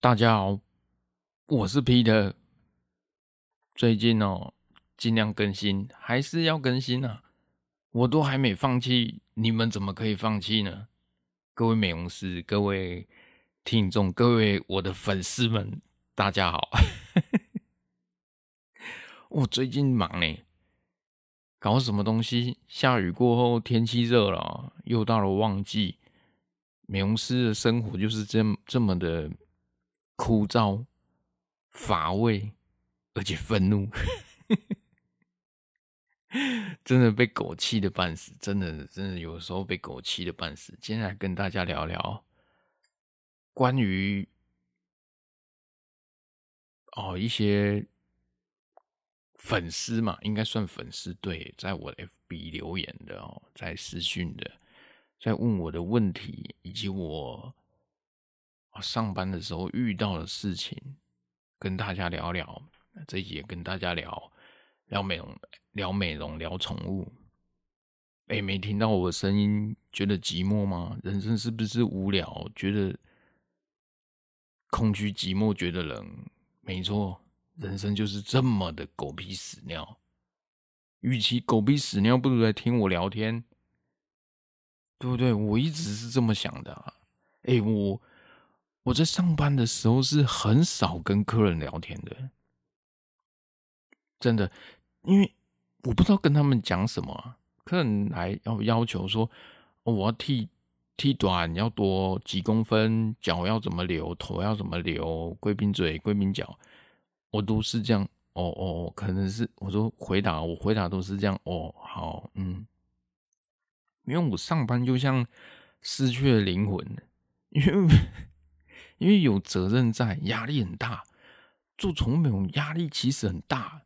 大家好，我是 Peter。最近哦，尽量更新，还是要更新啊！我都还没放弃，你们怎么可以放弃呢？各位美容师、各位听众、各位我的粉丝们，大家好。我最近忙呢，搞什么东西？下雨过后，天气热了，又到了旺季，美容师的生活就是这这么的。枯燥、乏味，而且愤怒，真的被狗气的半死。真的，真的有时候被狗气的半死。今天来跟大家聊聊关于哦一些粉丝嘛，应该算粉丝对，在我的 FB 留言的哦，在私讯的，在问我的问题，以及我。上班的时候遇到的事情，跟大家聊聊。这集也跟大家聊聊美容，聊美容，聊宠物。哎，没听到我的声音，觉得寂寞吗？人生是不是无聊？觉得空虚、寂寞，觉得冷？没错，人生就是这么的狗屁屎尿。与其狗屁屎尿，不如来听我聊天，对不对？我一直是这么想的啊。哎，我。我在上班的时候是很少跟客人聊天的，真的，因为我不知道跟他们讲什么。客人来要要求说，我要剃剃短，要多几公分，脚要怎么留，头要怎么留，贵宾嘴、贵宾脚，我都是这样。哦哦，可能是我说回答，我回答都是这样。哦，好，嗯，因为我上班就像失去了灵魂，因为。因为有责任在，压力很大。做宠物美容压力其实很大，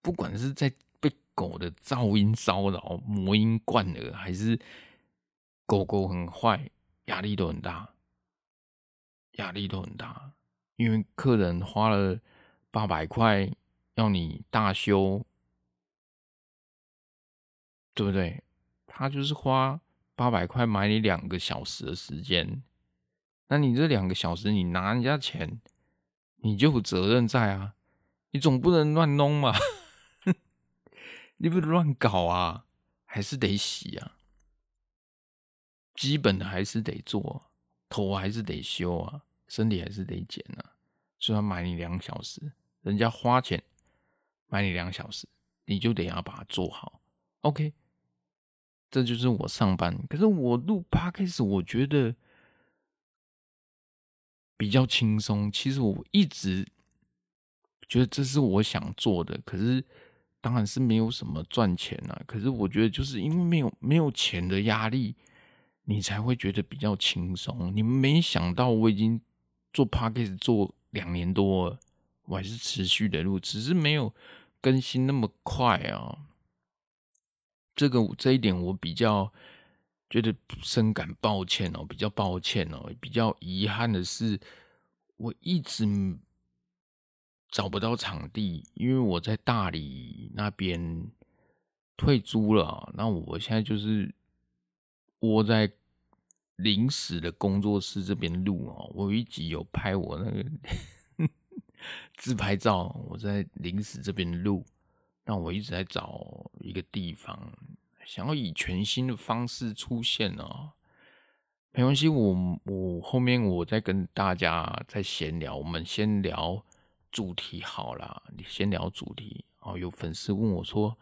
不管是在被狗的噪音骚扰、魔音贯耳，还是狗狗很坏，压力都很大，压力都很大。因为客人花了八百块要你大修，对不对？他就是花八百块买你两个小时的时间。那你这两个小时，你拿人家钱，你就有责任在啊，你总不能乱弄嘛，你不能乱搞啊，还是得洗啊，基本的还是得做，头还是得修啊，身体还是得剪啊，虽然买你两小时，人家花钱买你两小时，你就得要把它做好，OK，这就是我上班，可是我录 Podcast，我觉得。比较轻松，其实我一直觉得这是我想做的，可是当然是没有什么赚钱啊。可是我觉得就是因为没有没有钱的压力，你才会觉得比较轻松。你们没想到我已经做 Podcast 做两年多了，我还是持续的录，只是没有更新那么快啊。这个这一点我比较。觉得深感抱歉哦，比较抱歉哦，比较遗憾的是，我一直找不到场地，因为我在大理那边退租了。那我现在就是窝在临时的工作室这边录哦。我一集有拍我那个 自拍照，我在临时这边录，那我一直在找一个地方。想要以全新的方式出现哦，没关系，我我后面我再跟大家再闲聊，我们先聊主题好了。你先聊主题哦。有粉丝问我说：“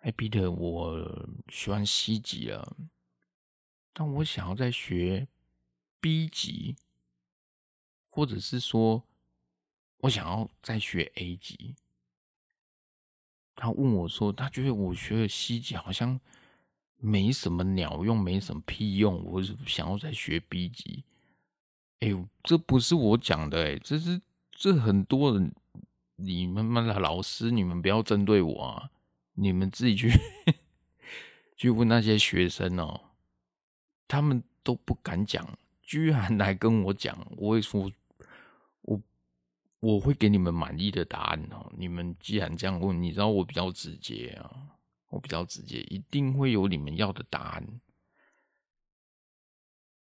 哎彼得我喜欢 C 级了，但我想要再学 B 级，或者是说我想要再学 A 级。”他问我说：“他觉得我学了 C 级好像没什么鸟用，没什么屁用，我是想要再学 B 级。”哎呦，这不是我讲的，哎，这是这很多人，你们们的老师，你们不要针对我啊！你们自己去 去问那些学生哦，他们都不敢讲，居然来跟我讲，我会说。我我会给你们满意的答案哦。你们既然这样问，你知道我比较直接啊，我比较直接，一定会有你们要的答案。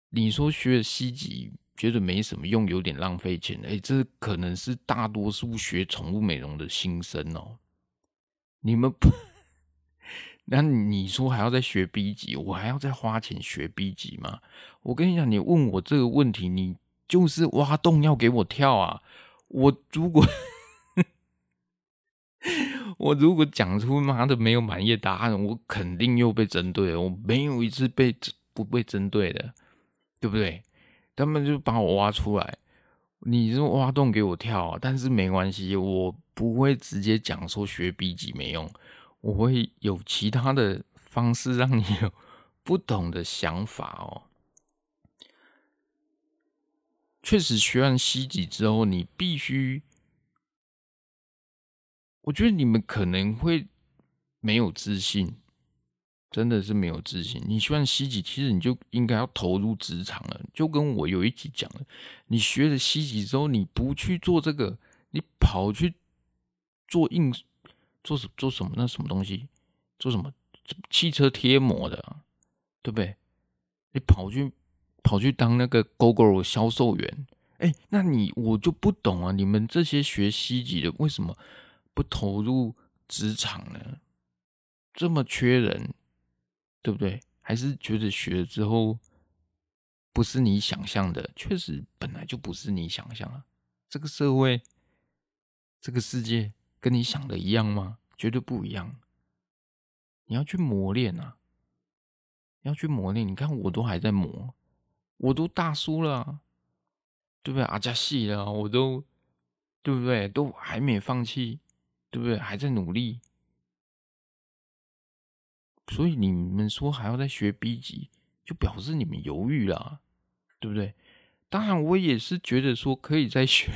你说学了 C 级觉得没什么用，有点浪费钱。哎，这可能是大多数学宠物美容的心声哦。你们不，那你说还要再学 B 级，我还要再花钱学 B 级吗？我跟你讲，你问我这个问题，你就是挖洞要给我跳啊！我如果我如果讲出妈的没有满意的答案，我肯定又被针对了。我没有一次被不被针对的，对不对？他们就把我挖出来，你就挖洞给我跳，但是没关系，我不会直接讲说学 B 级没用，我会有其他的方式让你有不同的想法哦。确实，学完 C 级之后，你必须，我觉得你们可能会没有自信。真的是没有自信。你学完 C 级，其实你就应该要投入职场了。就跟我有一集讲了，你学了 C 级之后，你不去做这个，你跑去做硬做什做什么？那什么东西？做什么？汽车贴膜的，对不对？你跑去跑去当那个 GoGo 销售员，哎，那你我就不懂啊！你们这些学 C 级的，为什么不投入职场呢？这么缺人。对不对？还是觉得学了之后不是你想象的？确实本来就不是你想象的。这个社会、这个世界跟你想的一样吗？绝对不一样。你要去磨练啊！要去磨练。你看我都还在磨，我都大叔了，对不对？阿加西了，我都对不对？都还没放弃，对不对？还在努力。所以你们说还要再学 B 级，就表示你们犹豫了，对不对？当然，我也是觉得说可以再学。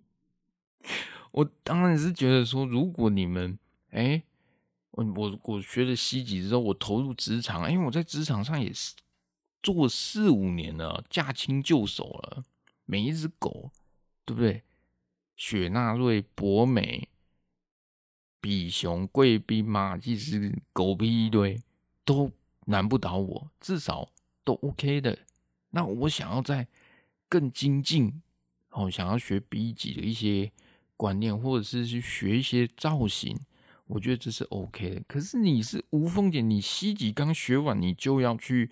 我当然是觉得说，如果你们，哎，我我我学了 C 级之后，我投入职场，因为我在职场上也是做四五年了，驾轻就熟了，每一只狗，对不对？雪纳瑞、博美。比熊、贵宾、马其实狗屁一堆，都难不倒我，至少都 OK 的。那我想要再更精进，哦，想要学 B 级的一些观念，或者是去学一些造型，我觉得这是 OK 的。可是你是无缝姐，你 C 级刚学完，你就要去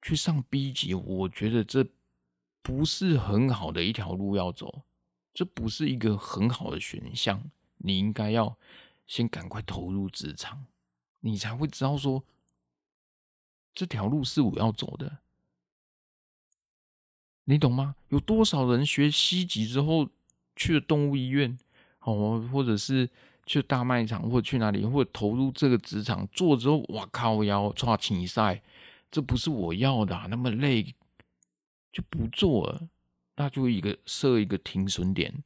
去上 B 级，我觉得这不是很好的一条路要走，这不是一个很好的选项。你应该要先赶快投入职场，你才会知道说这条路是我要走的，你懂吗？有多少人学 C 级之后去了动物医院，哦，或者是去大卖场，或者去哪里，或者投入这个职场做之后，哇靠，要抓青赛，这不是我要的，那么累就不做了，那就一个设一个停损点，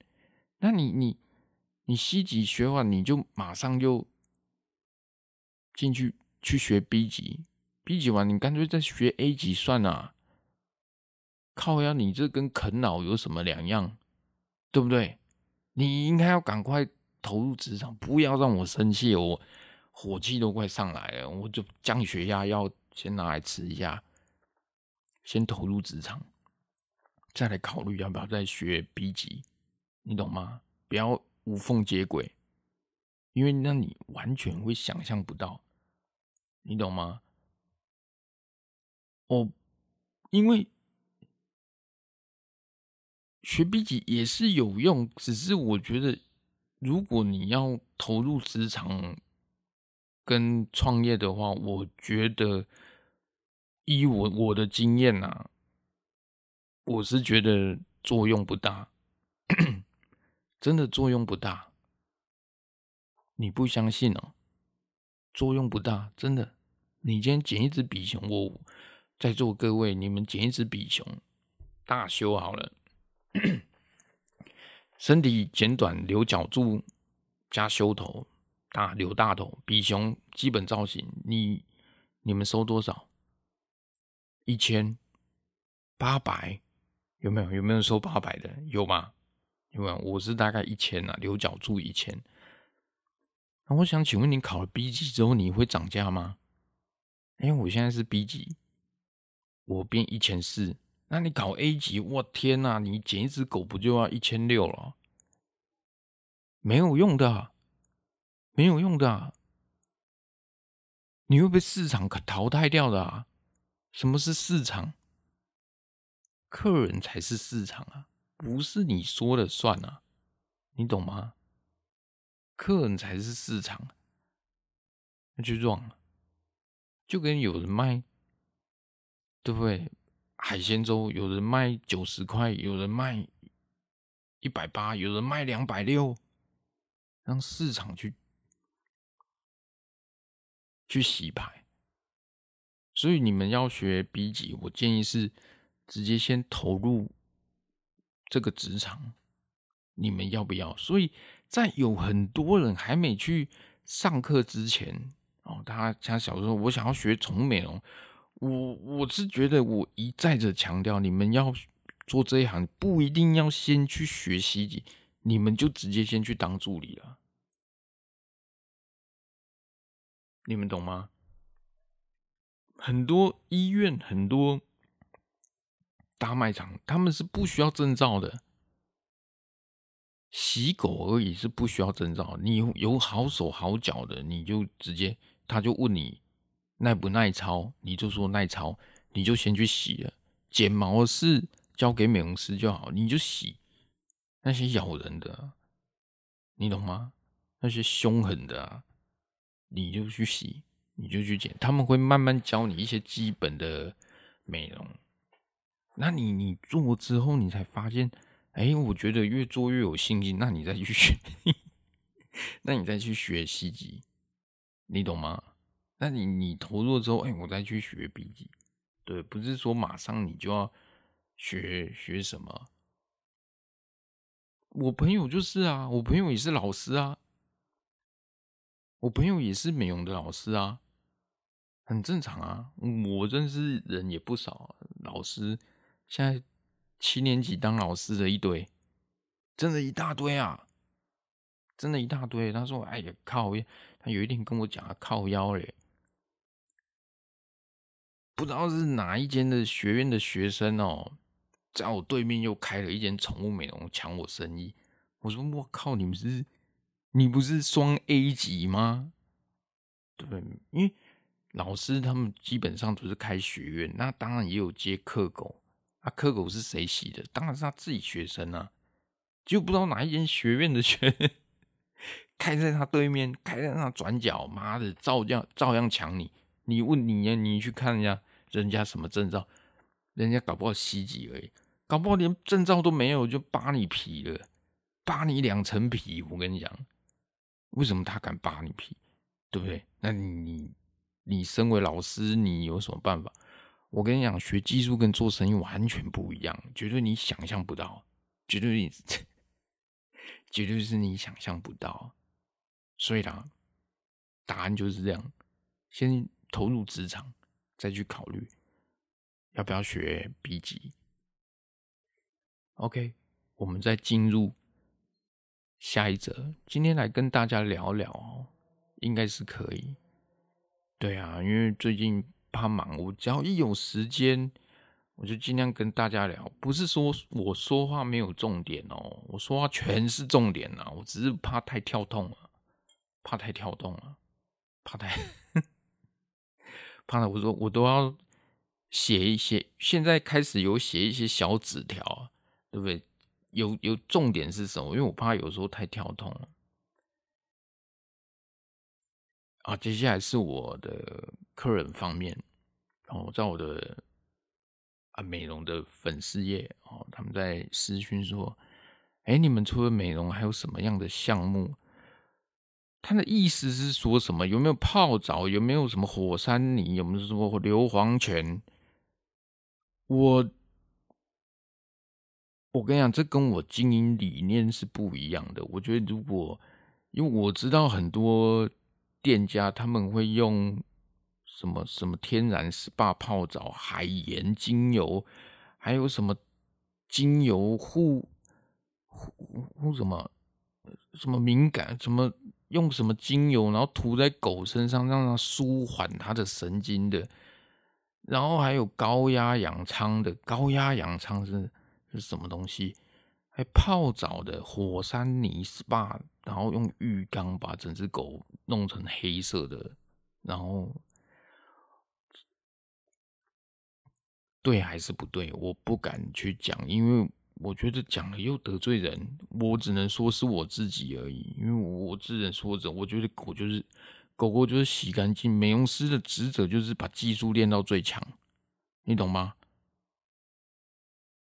那你你。你 C 级学完，你就马上就进去去学 B 级，B 级完你干脆再学 A 级算了。靠呀，你这跟啃老有什么两样？对不对？你应该要赶快投入职场，不要让我生气，我火气都快上来了，我就降血压药先拿来吃一下，先投入职场，再来考虑要不要再学 B 级，你懂吗？不要。无缝接轨，因为那你完全会想象不到，你懂吗？哦，因为学笔记也是有用，只是我觉得，如果你要投入职场跟创业的话，我觉得依我我的经验啊，我是觉得作用不大。真的作用不大，你不相信哦？作用不大，真的。你今天捡一只比熊，我在座各位，你们捡一只比熊，大修好了，身体剪短留角柱加修头，大留大头，比熊基本造型，你你们收多少？一千八百？有没有？有没有收八百的？有吗？因为我是大概一千啊，留角柱一千。那我想请问你考了 B 级之后，你会涨价吗？因为我现在是 B 级，我变一千四，那你搞 A 级，我天哪！你捡一只狗不就要一千六了？没有用的，没有用的，你会被市场淘汰掉的啊！什么是市场？客人才是市场啊，不是你说了算啊，你懂吗？客人才是市场，那就撞了，就跟有人卖，对不对？海鲜粥有人卖九十块，有人卖一百八，有人卖两百六。让市场去去洗牌，所以你们要学 B 级，我建议是直接先投入这个职场，你们要不要？所以在有很多人还没去上课之前，哦，他像小时候，我想要学宠物美容，我我是觉得我一再的强调，你们要做这一行，不一定要先去学习，你们就直接先去当助理了。你们懂吗？很多医院、很多大卖场，他们是不需要证照的。洗狗而已是不需要证照，你有好手好脚的，你就直接，他就问你耐不耐操，你就说耐操，你就先去洗了。剪毛的事交给美容师就好，你就洗。那些咬人的，你懂吗？那些凶狠的。你就去洗，你就去剪，他们会慢慢教你一些基本的美容。那你你做之后，你才发现，哎、我觉得越做越有信心。那你再去学，那你再去学 C 级，你懂吗？那你你投入之后，哎、我再去学 B 级，对，不是说马上你就要学学什么。我朋友就是啊，我朋友也是老师啊。我朋友也是美容的老师啊，很正常啊。我认识人也不少，老师现在七年级当老师的一堆，真的一大堆啊，真的一大堆。他说：“哎呀，靠！”他有一天跟我讲，靠腰嘞，不知道是哪一间的学院的学生哦，在我对面又开了一间宠物美容，抢我生意。我说：“我靠，你们是？”你不是双 A 级吗？对，因为老师他们基本上都是开学院，那当然也有接课狗。啊，科狗是谁洗的？当然是他自己学生啊。就不知道哪一间学院的学 开在他对面，开在他转角，妈的，照样照样抢你。你问你呀，你去看一下人家什么证照，人家搞不好 C 级而已，搞不好连证照都没有就扒你皮了，扒你两层皮。我跟你讲。为什么他敢扒你皮，对不对？那你你身为老师，你有什么办法？我跟你讲，学技术跟做生意完全不一样，绝对你想象不到，绝对你 绝对是你想象不到。所以啦，答案就是这样：先投入职场，再去考虑要不要学 B 级。OK，我们再进入。下一则，今天来跟大家聊聊哦，应该是可以。对啊，因为最近怕忙，我只要一有时间，我就尽量跟大家聊。不是说我说话没有重点哦，我说话全是重点啊，我只是怕太跳动了，怕太跳动了，怕太 怕了。我说我都要写一些，现在开始有写一些小纸条，对不对？有有重点是什么？因为我怕有时候太跳动了。啊，接下来是我的客人方面，然后在我的啊美容的粉丝页哦，他们在私讯说：“哎，你们除了美容还有什么样的项目？”他的意思是说什么？有没有泡澡？有没有什么火山泥？有没有什么硫磺泉？我。我跟你讲，这跟我经营理念是不一样的。我觉得，如果因为我知道很多店家他们会用什么什么天然 SPA 泡澡、海盐精油，还有什么精油护护护什么什么敏感，什么用什么精油，然后涂在狗身上，让它舒缓它的神经的。然后还有高压氧舱的，高压氧舱是是什么东西？还泡澡的火山泥 SPA，然后用浴缸把整只狗弄成黑色的，然后对还是不对？我不敢去讲，因为我觉得讲了又得罪人。我只能说是我自己而已，因为我只能说着，我觉得狗就是。狗狗就是洗干净，美容师的职责就是把技术练到最强，你懂吗？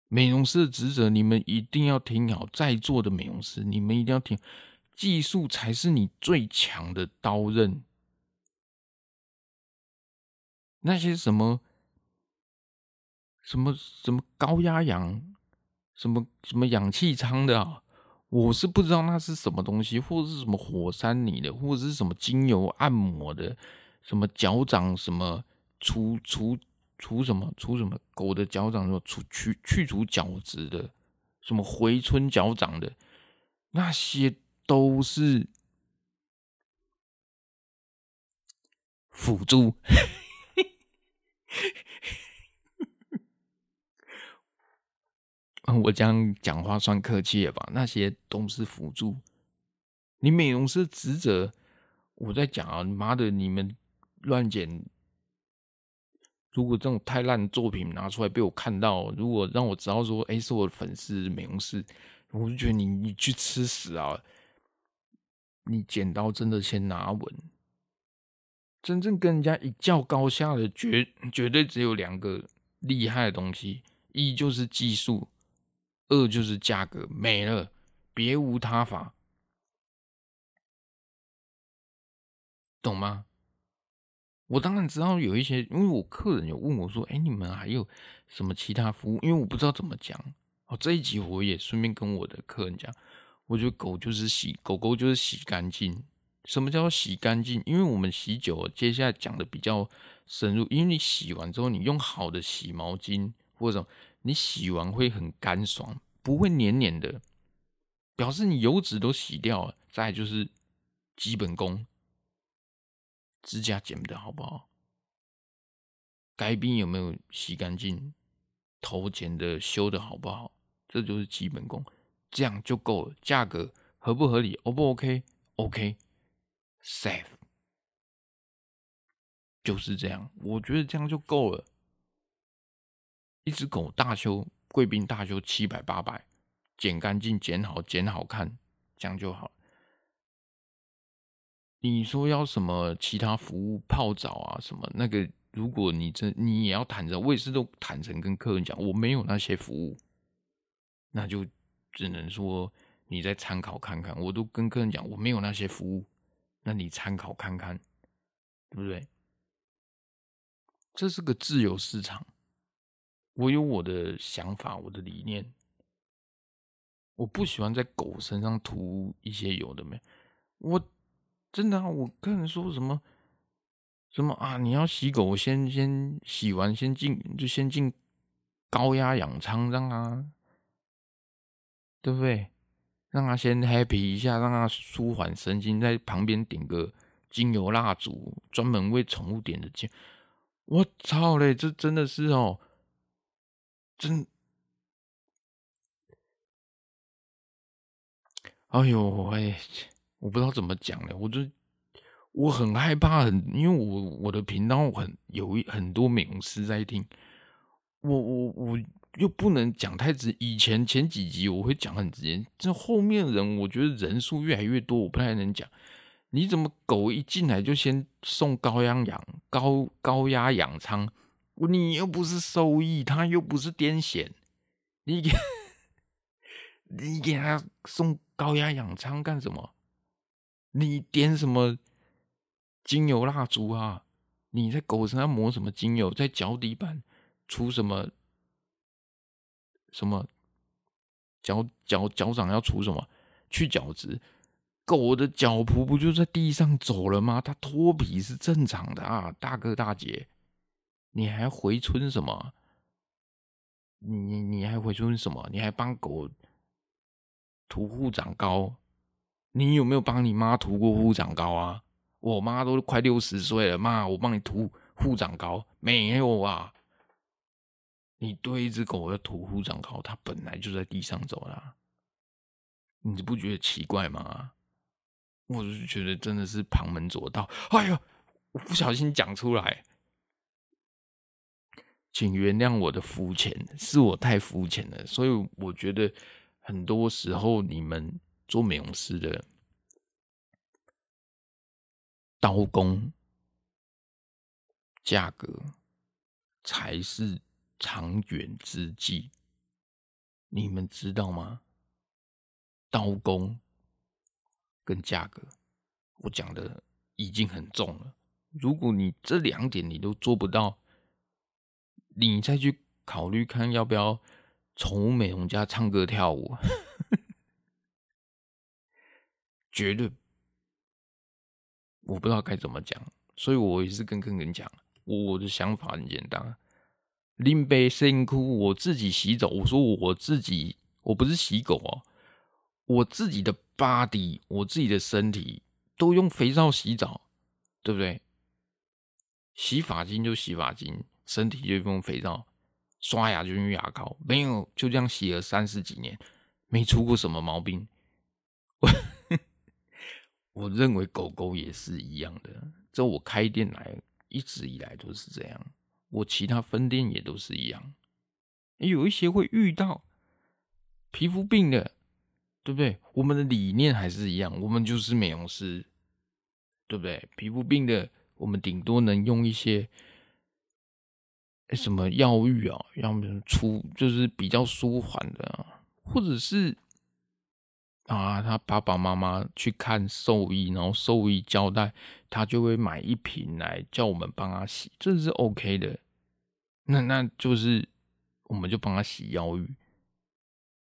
美容师的职责，你们一定要听好，在座的美容师，你们一定要听，技术才是你最强的刀刃。那些什么什么什么高压氧，什么什么氧气舱的啊。我是不知道那是什么东西，或者是什么火山泥的，或者是什么精油按摩的，什么脚掌什么除除除什么除什么狗的脚掌什么除去去除角质的，什么回春脚掌的，那些都是辅助。我这样讲话算客气了吧？那些都是辅助。你美容师职责，我在讲啊！妈的，你们乱剪。如果这种太烂的作品拿出来被我看到，如果让我知道说，哎、是我的粉丝美容师，我就觉得你你去吃屎啊！你剪刀真的先拿稳。真正跟人家一较高下的绝绝对只有两个厉害的东西，一就是技术。二就是价格没了，别无他法，懂吗？我当然知道有一些，因为我客人有问我说：“哎，你们还有什么其他服务？”因为我不知道怎么讲。哦，这一集我也顺便跟我的客人讲，我觉得狗就是洗狗狗就是洗干净。什么叫洗干净？因为我们洗久了，接下来讲的比较深入。因为你洗完之后，你用好的洗毛巾或者。你洗完会很干爽，不会黏黏的，表示你油脂都洗掉了。再就是基本功，指甲剪的好不好？该边有没有洗干净？头剪的修的好不好？这就是基本功，这样就够了。价格合不合理？O 不 OK？OK，Safe，就是这样。我觉得这样就够了。一只狗大修贵宾大修七百八百，剪干净剪好剪好看，这样就好。你说要什么其他服务泡澡啊什么那个？如果你真你也要坦诚，我也是都坦诚跟客人讲，我没有那些服务，那就只能说你再参考看看。我都跟客人讲，我没有那些服务，那你参考看看，对不对？这是个自由市场。我有我的想法，我的理念。我不喜欢在狗身上涂一些有的没。我真的啊，我跟人说什么什么啊？你要洗狗，先先洗完，先进就先进高压氧舱，让它对不对？让它先 happy 一下，让它舒缓神经，在旁边点个精油蜡烛，专门为宠物点的精。我操嘞，这真的是哦。真，哎呦哎，我不知道怎么讲了，我就我很害怕，很因为我我的频道很有一很多美容师在听，我我我又不能讲太直，以前前几集我会讲很直接，这后面人我觉得人数越来越多，我不太能讲。你怎么狗一进来就先送高压氧高高压氧舱？你又不是兽医，他又不是癫痫，你给，你给他送高压氧舱干什么？你点什么精油蜡烛啊？你在狗身上抹什么精油？在脚底板除什么什么脚脚脚掌要除什么？去角质？狗的脚蹼不就在地上走了吗？它脱皮是正常的啊，大哥大姐。你还回春什么？你你你还回春什么？你还帮狗涂护长膏？你有没有帮你妈涂过护长膏啊？我妈都快六十岁了，妈，我帮你涂护长膏？没有啊！你对一只狗要涂护长膏，它本来就在地上走啦，你不觉得奇怪吗？我就觉得真的是旁门左道。哎呦，我不小心讲出来，请原谅我的肤浅，是我太肤浅了。所以我觉得很多时候你们做美容师的刀工、价格才是长远之计，你们知道吗？刀工。跟价格，我讲的已经很重了。如果你这两点你都做不到，你再去考虑看要不要宠物美容家唱歌跳舞，绝对我不知道该怎么讲。所以我也是跟跟跟讲，我的想法很简单：林北辛苦，我自己洗澡。我说我自己，我不是洗狗哦，我自己的。body，我自己的身体都用肥皂洗澡，对不对？洗发精就洗发精，身体就用肥皂，刷牙就用牙膏，没有就这样洗了三十几年，没出过什么毛病。我 我认为狗狗也是一样的，这我开店来一直以来都是这样，我其他分店也都是一样，有一些会遇到皮肤病的。对不对？我们的理念还是一样，我们就是美容师，对不对？皮肤病的，我们顶多能用一些什么药浴啊，要么出就是比较舒缓的，或者是啊，他爸爸妈妈去看兽医，然后兽医交代，他就会买一瓶来叫我们帮他洗，这是 OK 的。那那就是我们就帮他洗药浴，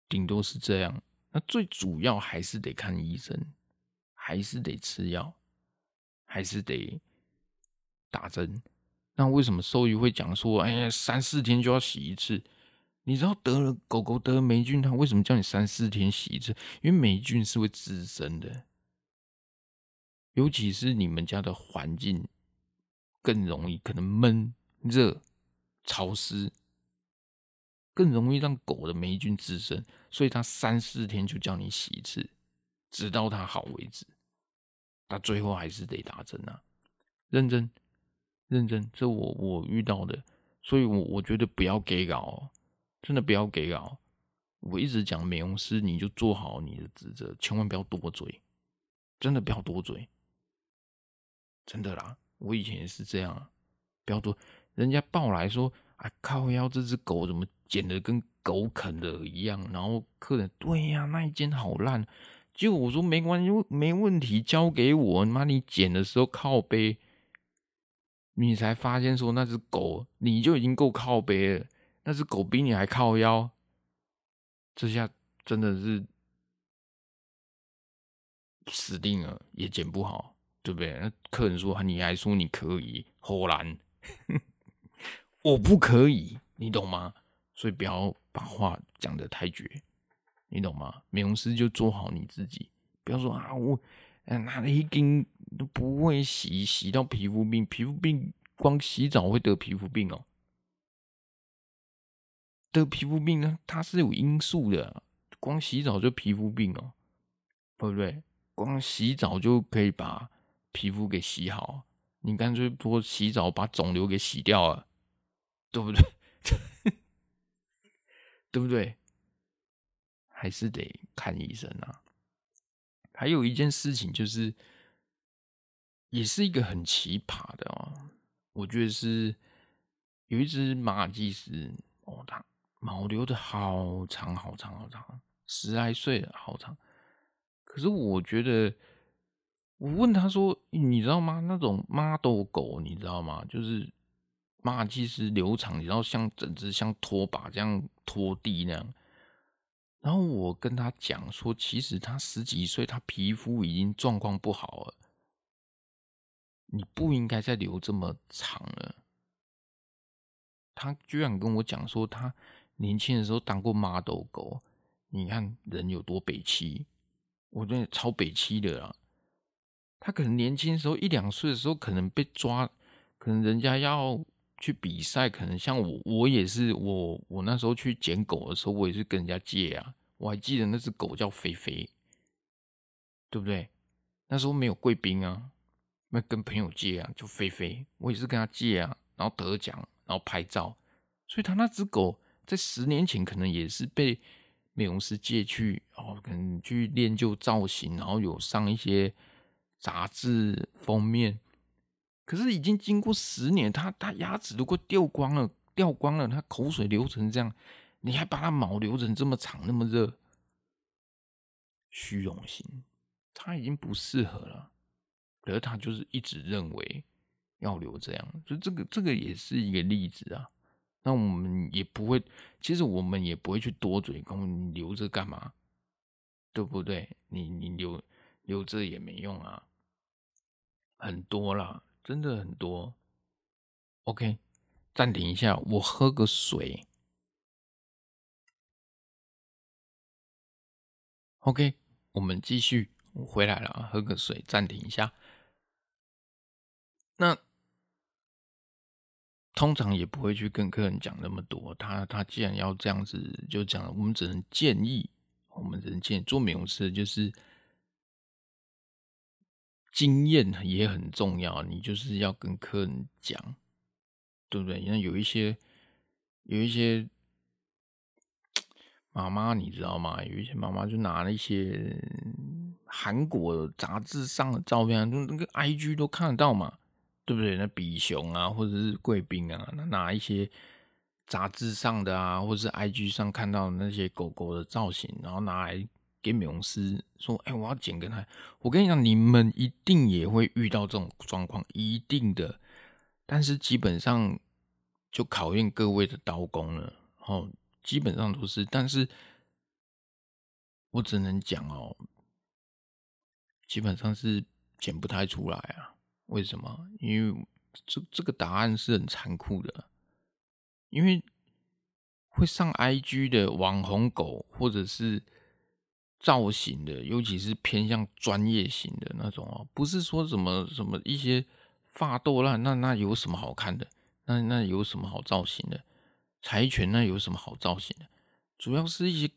顶多是这样。那最主要还是得看医生，还是得吃药，还是得打针。那为什么兽医会讲说，哎呀，三四天就要洗一次？你知道得了狗狗得了霉菌，它为什么叫你三四天洗一次？因为霉菌是会滋生的，尤其是你们家的环境更容易可能闷、热、潮湿。更容易让狗的霉菌滋生，所以它三四天就叫你洗一次，直到它好为止。它最后还是得打针啊，认真，认真，这我我遇到的，所以我我觉得不要给稿，真的不要给稿。我一直讲美容师，你就做好你的职责，千万不要多嘴，真的不要多嘴，真的啦，我以前也是这样啊，不要多，人家抱来说。啊靠腰！这只狗怎么剪得跟狗啃的一样？然后客人对呀、那一间好烂。结果我说没关系，没问题，交给我。妈，你剪的时候靠背，你才发现说那只狗你就已经够靠背了，那只狗比你还靠腰。这下真的是死定了，也剪不好，对不对？那客人说你还说你可以，后来。我不可以，你懂吗？所以不要把话讲得太绝，你懂吗？美容师就做好你自己，不要说啊，我拿了一根都不会洗，洗到皮肤病，皮肤病光洗澡会得皮肤病哦，得皮肤病呢，它是有因素的，光洗澡就皮肤病哦，对不对？光洗澡就可以把皮肤给洗好，你干脆多洗澡把肿瘤给洗掉了。对不对？对不对？还是得看医生啊。还有一件事情就是，也是一个很奇葩的哦。我觉得是有一只马尔济斯哦，它毛留的好长好长好长，十来岁了，好长。可是我觉得，我问他说：“你知道吗？那种 model 狗，你知道吗？就是。”马尔济斯留长，你知道像整只像拖把这样拖地那样。然后我跟他讲说，其实他十几岁，他皮肤已经状况不好了，你不应该再留这么长了。他居然跟我讲说，他年轻的时候当过 model 狗，你看人有多北七，我觉得超北七的啦。他可能年轻时候一两岁的时候，可能被抓。可能人家要去比赛，可能像我，我也是，我我那时候去捡狗的时候，我也是跟人家借啊。我还记得那只狗叫菲菲，对不对？那时候没有贵宾啊，那跟朋友借啊，就菲菲，我也是跟他借啊，然后得奖，然后拍照。所以他那只狗在十年前可能也是被美容师借去，哦，可能去练就造型，然后有上一些杂志封面。可是已经经过十年，他他牙齿都快掉光了，掉光了，他口水流成这样。你还把它毛留成这么长那么热，虚荣心，他已经不适合了，可是他就是一直认为要留这样，就这个这个也是一个例子啊。那我们也不会，其实我们也不会去多嘴，跟你留着干嘛？对不对？你你留留着也没用啊，很多啦，真的很多。OK，暂停一下，我喝个水。OK，我们继续。我回来了啊，喝个水，暂停一下。那通常也不会去跟客人讲那么多。他他既然要这样子，就讲。我们只能建议，我们只能建议做美容师就是经验也很重要。你就是要跟客人讲，对不对？因为有一些有一些。妈妈，你知道吗？有一些妈妈就拿了一些韩国杂志上的照片，就那个 IG 都看得到嘛，对不对？那比熊啊，或者是贵宾啊，那拿一些杂志上的啊，或者是 IG 上看到的那些狗狗的造型，然后拿来给美容师说：“哎，我要剪给他。”我跟你讲，你们一定也会遇到这种状况，一定的。但是基本上就考验各位的刀工了，哦。基本上都是，但是我只能讲哦，基本上是剪不太出来啊。为什么？因为这这个答案是很残酷的，因为会上 IG 的网红狗，或者是造型的，尤其是偏向专业型的那种哦，不是说什么什么一些发痘烂，那那有什么好看的？那那有什么好造型的？柴犬那有什么好造型的？主要是一些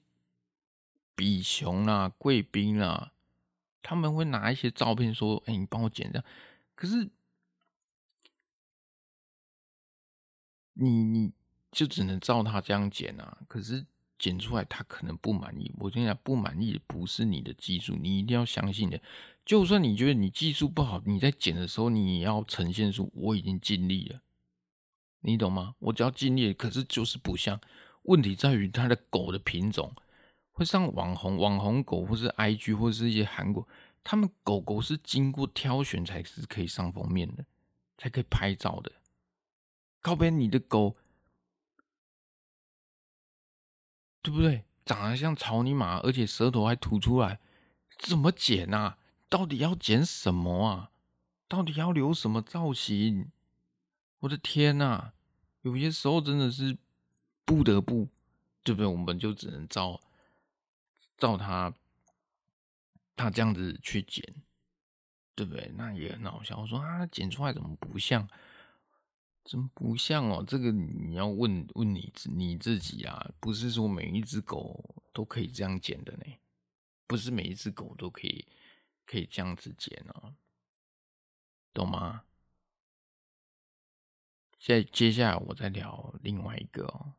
比熊啊、贵宾啊，他们会拿一些照片说：“哎、你帮我剪这样。”可是你你就只能照他这样剪啊。可是剪出来他可能不满意。我跟你讲，不满意的不是你的技术，你一定要相信的。就算你觉得你技术不好，你在剪的时候你也要呈现出我已经尽力了。你懂吗？我只要尽力，可是就是不像。问题在于它的狗的品种，会上网红网红狗，或是 IG，或是一些韩国，他们狗狗是经过挑选才是可以上封面的，才可以拍照的。靠边，你的狗，对不对？长得像草泥马，而且舌头还吐出来，怎么剪啊？到底要剪什么啊？到底要留什么造型？我的天呐，有些时候真的是不得不，对不对？我们就只能照照他他这样子去剪，对不对？那也很好笑。我说啊，剪出来怎么不像？怎么不像哦？这个你要问问你你自己啊，不是说每一只狗都可以这样剪的呢，不是每一只狗都可以可以这样子剪哦，懂吗？在接下来，我再聊另外一个哦。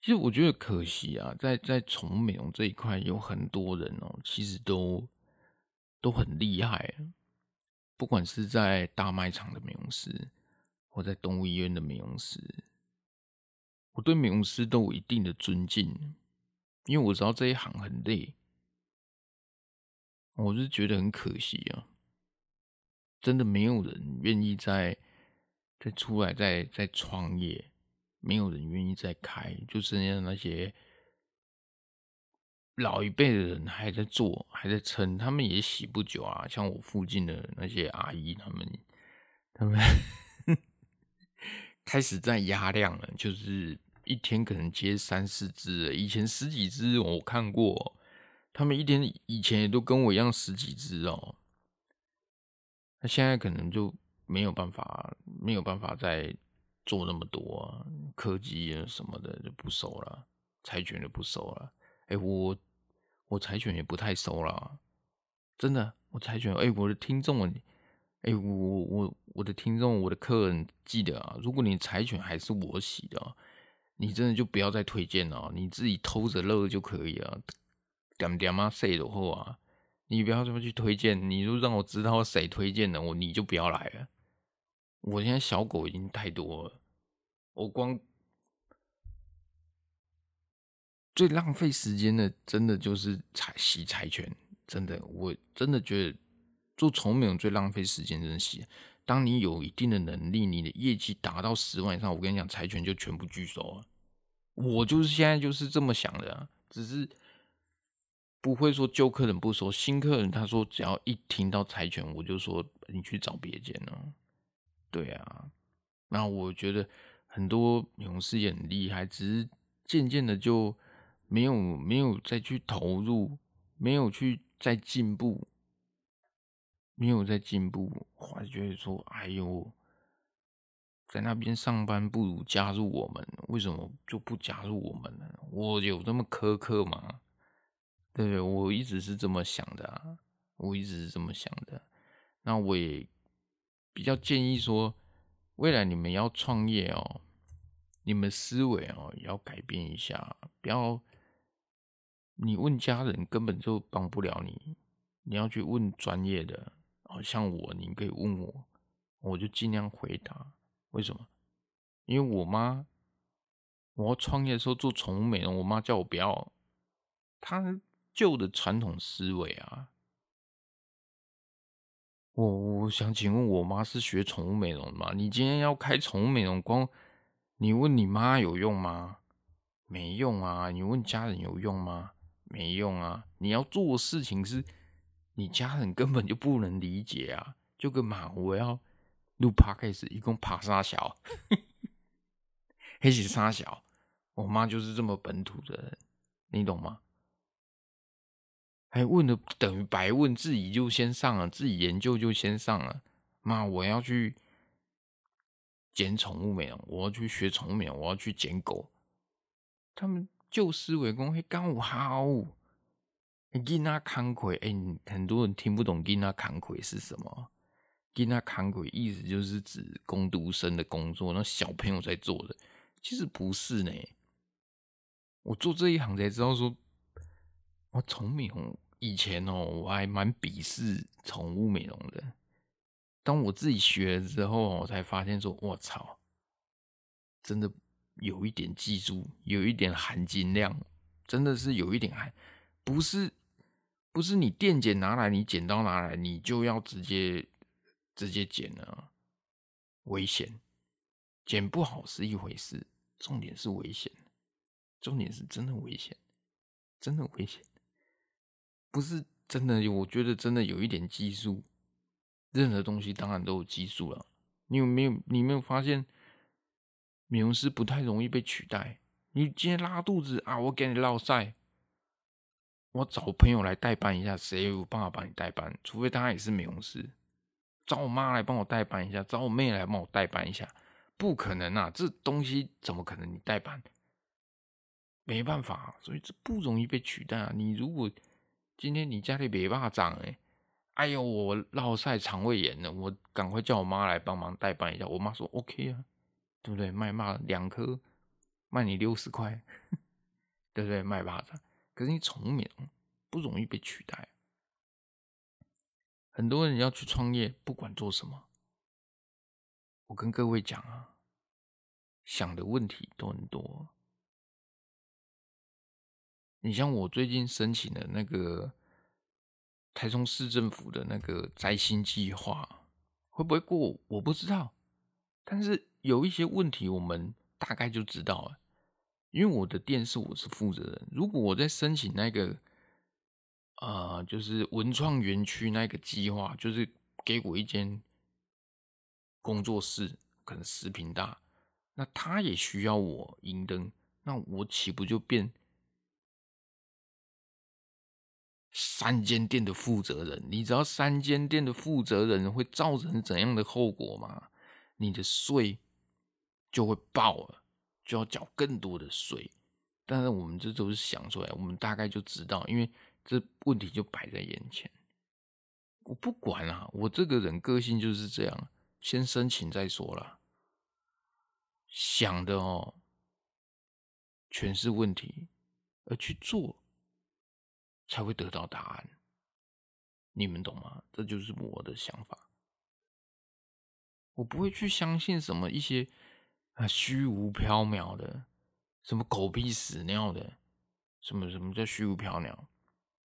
其实我觉得可惜啊，在在宠物美容这一块，有很多人哦，其实都都很厉害。不管是在大卖场的美容师，或在动物医院的美容师，我对美容师都有一定的尊敬，因为我知道这一行很累。我是觉得很可惜啊。真的没有人愿意再再出来再再创业，没有人愿意再开，就剩下那些老一辈的人还在做，还在撑，他们也洗不久啊。像我附近的那些阿姨，他们他 们开始在压量了，就是一天可能接三四只，以前十几只我看过，他们一天以前也都跟我一样十几只哦。那现在可能就没有办法，没有办法再做那么多啊，科技啊什么的就不收了，柴犬就不收了。哎，我我柴犬也不太熟了，真的，我柴犬。哎，我的听众，哎，我我我的听众，我的客人，记得啊，如果你柴犬还是我洗的，你真的就不要再推荐了，你自己偷着乐就可以了。点点嘛，谁的货啊？你不要这么去推荐，你就让我知道谁推荐的，我你就不要来了。我现在小狗已经太多了，我光最浪费时间的，真的就是柴洗柴犬。真的，我真的觉得做宠物美容最浪费时间，真的洗。当你有一定的能力，你的业绩达到十万以上，我跟你讲，柴犬就全部拒收了。我就是现在就是这么想的啊，只是。不会说旧客人不收，新客人他说只要一听到柴犬，我就说你去找别间了。对啊，那我觉得很多美容师也很厉害，只是渐渐的就没有没有再去投入，没有去再进步，没有再进步，我还觉得说，哎呦，在那边上班不如加入我们，为什么就不加入我们呢？我有这么苛刻吗？对对，我一直是这么想的啊，我一直是这么想的。那我也比较建议说，未来你们要创业哦，你们思维哦也要改变一下，不要你问家人根本就帮不了你，你要去问专业的。哦，像我，你可以问我，我就尽量回答。为什么？因为我妈，我要创业的时候做宠物美容，我妈叫我不要，她。旧的传统思维啊，我我想请问，我妈是学宠物美容的吗？你今天要开宠物美容，光你问你妈有用吗？没用啊！你问家人有用吗？没用啊！你要做事情是你家人根本就不能理解啊！就跟嘛，我要录 podcast，一共爬沙小，黑起沙小，我妈就是这么本土的人，你懂吗？还问的等于白问，自己就先上了，自己研究就先上了。妈，我要去捡宠物美容，我要去学宠物美容，我要去捡狗。他们旧思维讲，嘿，刚好，囡仔扛魁，哎，很多人听不懂囡仔扛魁是什么？囡仔扛魁意思就是指工读生的工作，那小朋友在做的，其实不是呢。我做这一行才知道说，我宠物美容。以前哦，我还蛮鄙视宠物美容的。当我自己学了之后，我才发现说，我操，真的有一点技术，有一点含金量，真的是有一点含，不是不是你电剪拿来，你剪刀拿来，你就要直接直接剪了，危险，剪不好是一回事，重点是危险，重点是真的危险，真的危险。不是真的，我觉得真的有一点技术。任何东西当然都有技术了。你有没有？你没有发现，美容师不太容易被取代？你今天拉肚子啊，我给你烙赛，我找朋友来代班一下，谁有办法帮你代班？除非他也是美容师，找我妈来帮我代班一下，找我妹来帮我代班一下，不可能啊！这东西怎么可能你代班？没办法，所以这不容易被取代啊！你如果今天你家里没巴长哎，哎呦，我落晒肠胃炎了，我赶快叫我妈来帮忙代办一下。我妈说 OK 啊，对不对？卖骂两颗卖你六十块，对不对？卖巴掌，可是你宠物不容易被取代。很多人要去创业，不管做什么，我跟各位讲啊，想的问题都很多。你像我最近申请的那个台中市政府的那个摘星计划，会不会过？我不知道。但是有一些问题，我们大概就知道了。因为我的店是我是负责人，如果我在申请那个，呃，就是文创园区那个计划，就是给我一间工作室，可能十平大，那他也需要我营灯，那我岂不就变？三间店的负责人，你知道三间店的负责人会造成怎样的后果吗？你的税就会爆了，就要缴更多的税。但是我们这都是想出来，我们大概就知道，因为这问题就摆在眼前。我不管啊，我这个人个性就是这样，先申请再说啦。想的哦，全是问题，而去做才会得到答案。你们懂吗？这就是我的想法。我不会去相信什么一些啊虚无缥缈的。什么狗屁屎尿的，什么什么叫虚无缥缈？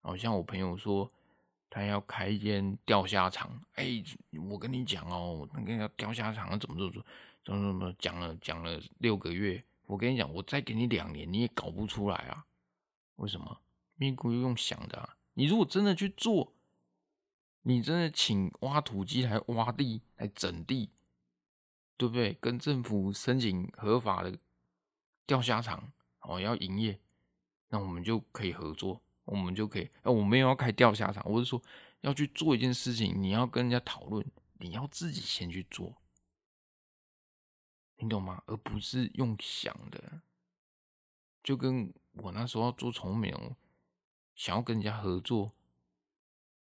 好像我朋友说他要开一间钓虾场，哎，我跟你讲哦，那个钓虾场怎么怎么怎么怎么讲了讲了六个月，我跟你讲，我再给你两年，你也搞不出来啊？为什么？命故意用想的啊！你如果真的去做，你真的请挖土机来挖地来整地，对不对？跟政府申请合法的。钓虾场哦，要营业，那我们就可以合作，我们就可以。哎，我没有要开钓虾场，我是说要去做一件事情，你要跟人家讨论，你要自己先去做，你懂吗？而不是用想的。就跟我那时候要做宠物美容，想要跟人家合作，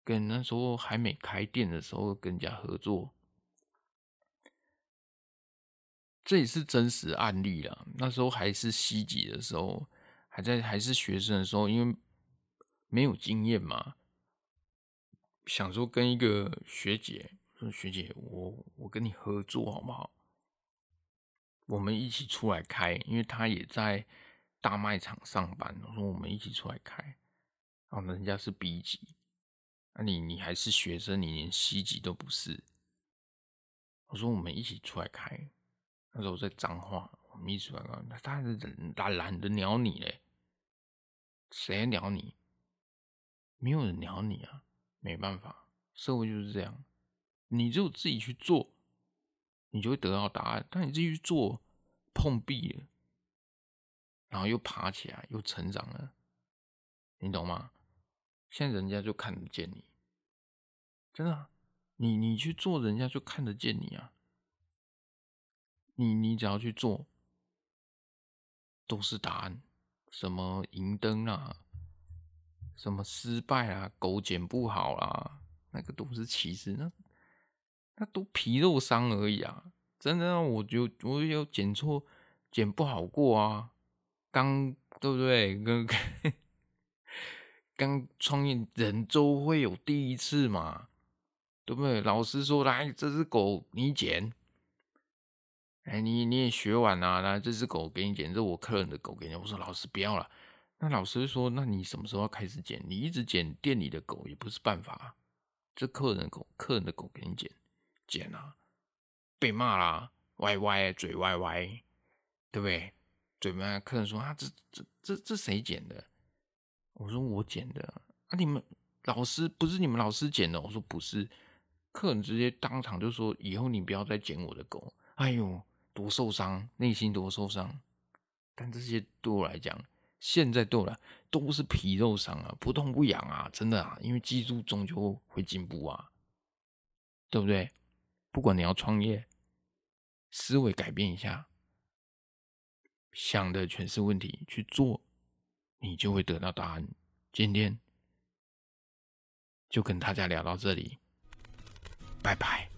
跟那时候还没开店的时候跟人家合作。这也是真实案例啦。那时候还是西级的时候，还在还是学生的时候，因为没有经验嘛，想说跟一个学姐说：“学姐，我我跟你合作好不好？我们一起出来开，因为她也在大卖场上班。我说我们一起出来开，然后人家是 B 级，那你你还是学生，你连西级都不是。我说我们一起出来开。”那时候在彰化，我们一出来，他他是懒懒得鸟你嘞，谁鸟你？没有人鸟你啊，没办法，社会就是这样，你只有自己去做，你就会得到答案。但你自己去做，碰壁了，然后又爬起来，又成长了，你懂吗？现在人家就看得见你，真的，你你去做，人家就看得见你啊。你你只要去做，都是答案。什么银灯啊，什么失败啊，狗剪不好啦，那个都是其实那那都皮肉伤而已啊！真的，我就我有剪错，剪不好过啊。刚对不对？刚 刚创业人都会有第一次嘛，对不对？老师说来，这只狗你剪。哎，你你也学完了，那这只狗给你剪，这我客人的狗给你。我说老师不要了，那老师说，那你什么时候要开始剪？你一直剪店里的狗也不是办法，这客人狗，客人的狗给你剪，剪啊，被骂啦，歪歪嘴歪歪，对不对？嘴歪，客人说啊，这这这这谁剪的？我说我剪的。啊，你们老师不是你们老师剪的？我说不是，客人直接当场就说，以后你不要再剪我的狗。哎呦！多受伤，内心多受伤，但这些对我来讲，现在对我来都是皮肉伤啊，不痛不痒啊，真的啊，因为技术终究会进步啊，对不对？不管你要创业，思维改变一下，想的全是问题，去做，你就会得到答案。今天就跟大家聊到这里，拜拜。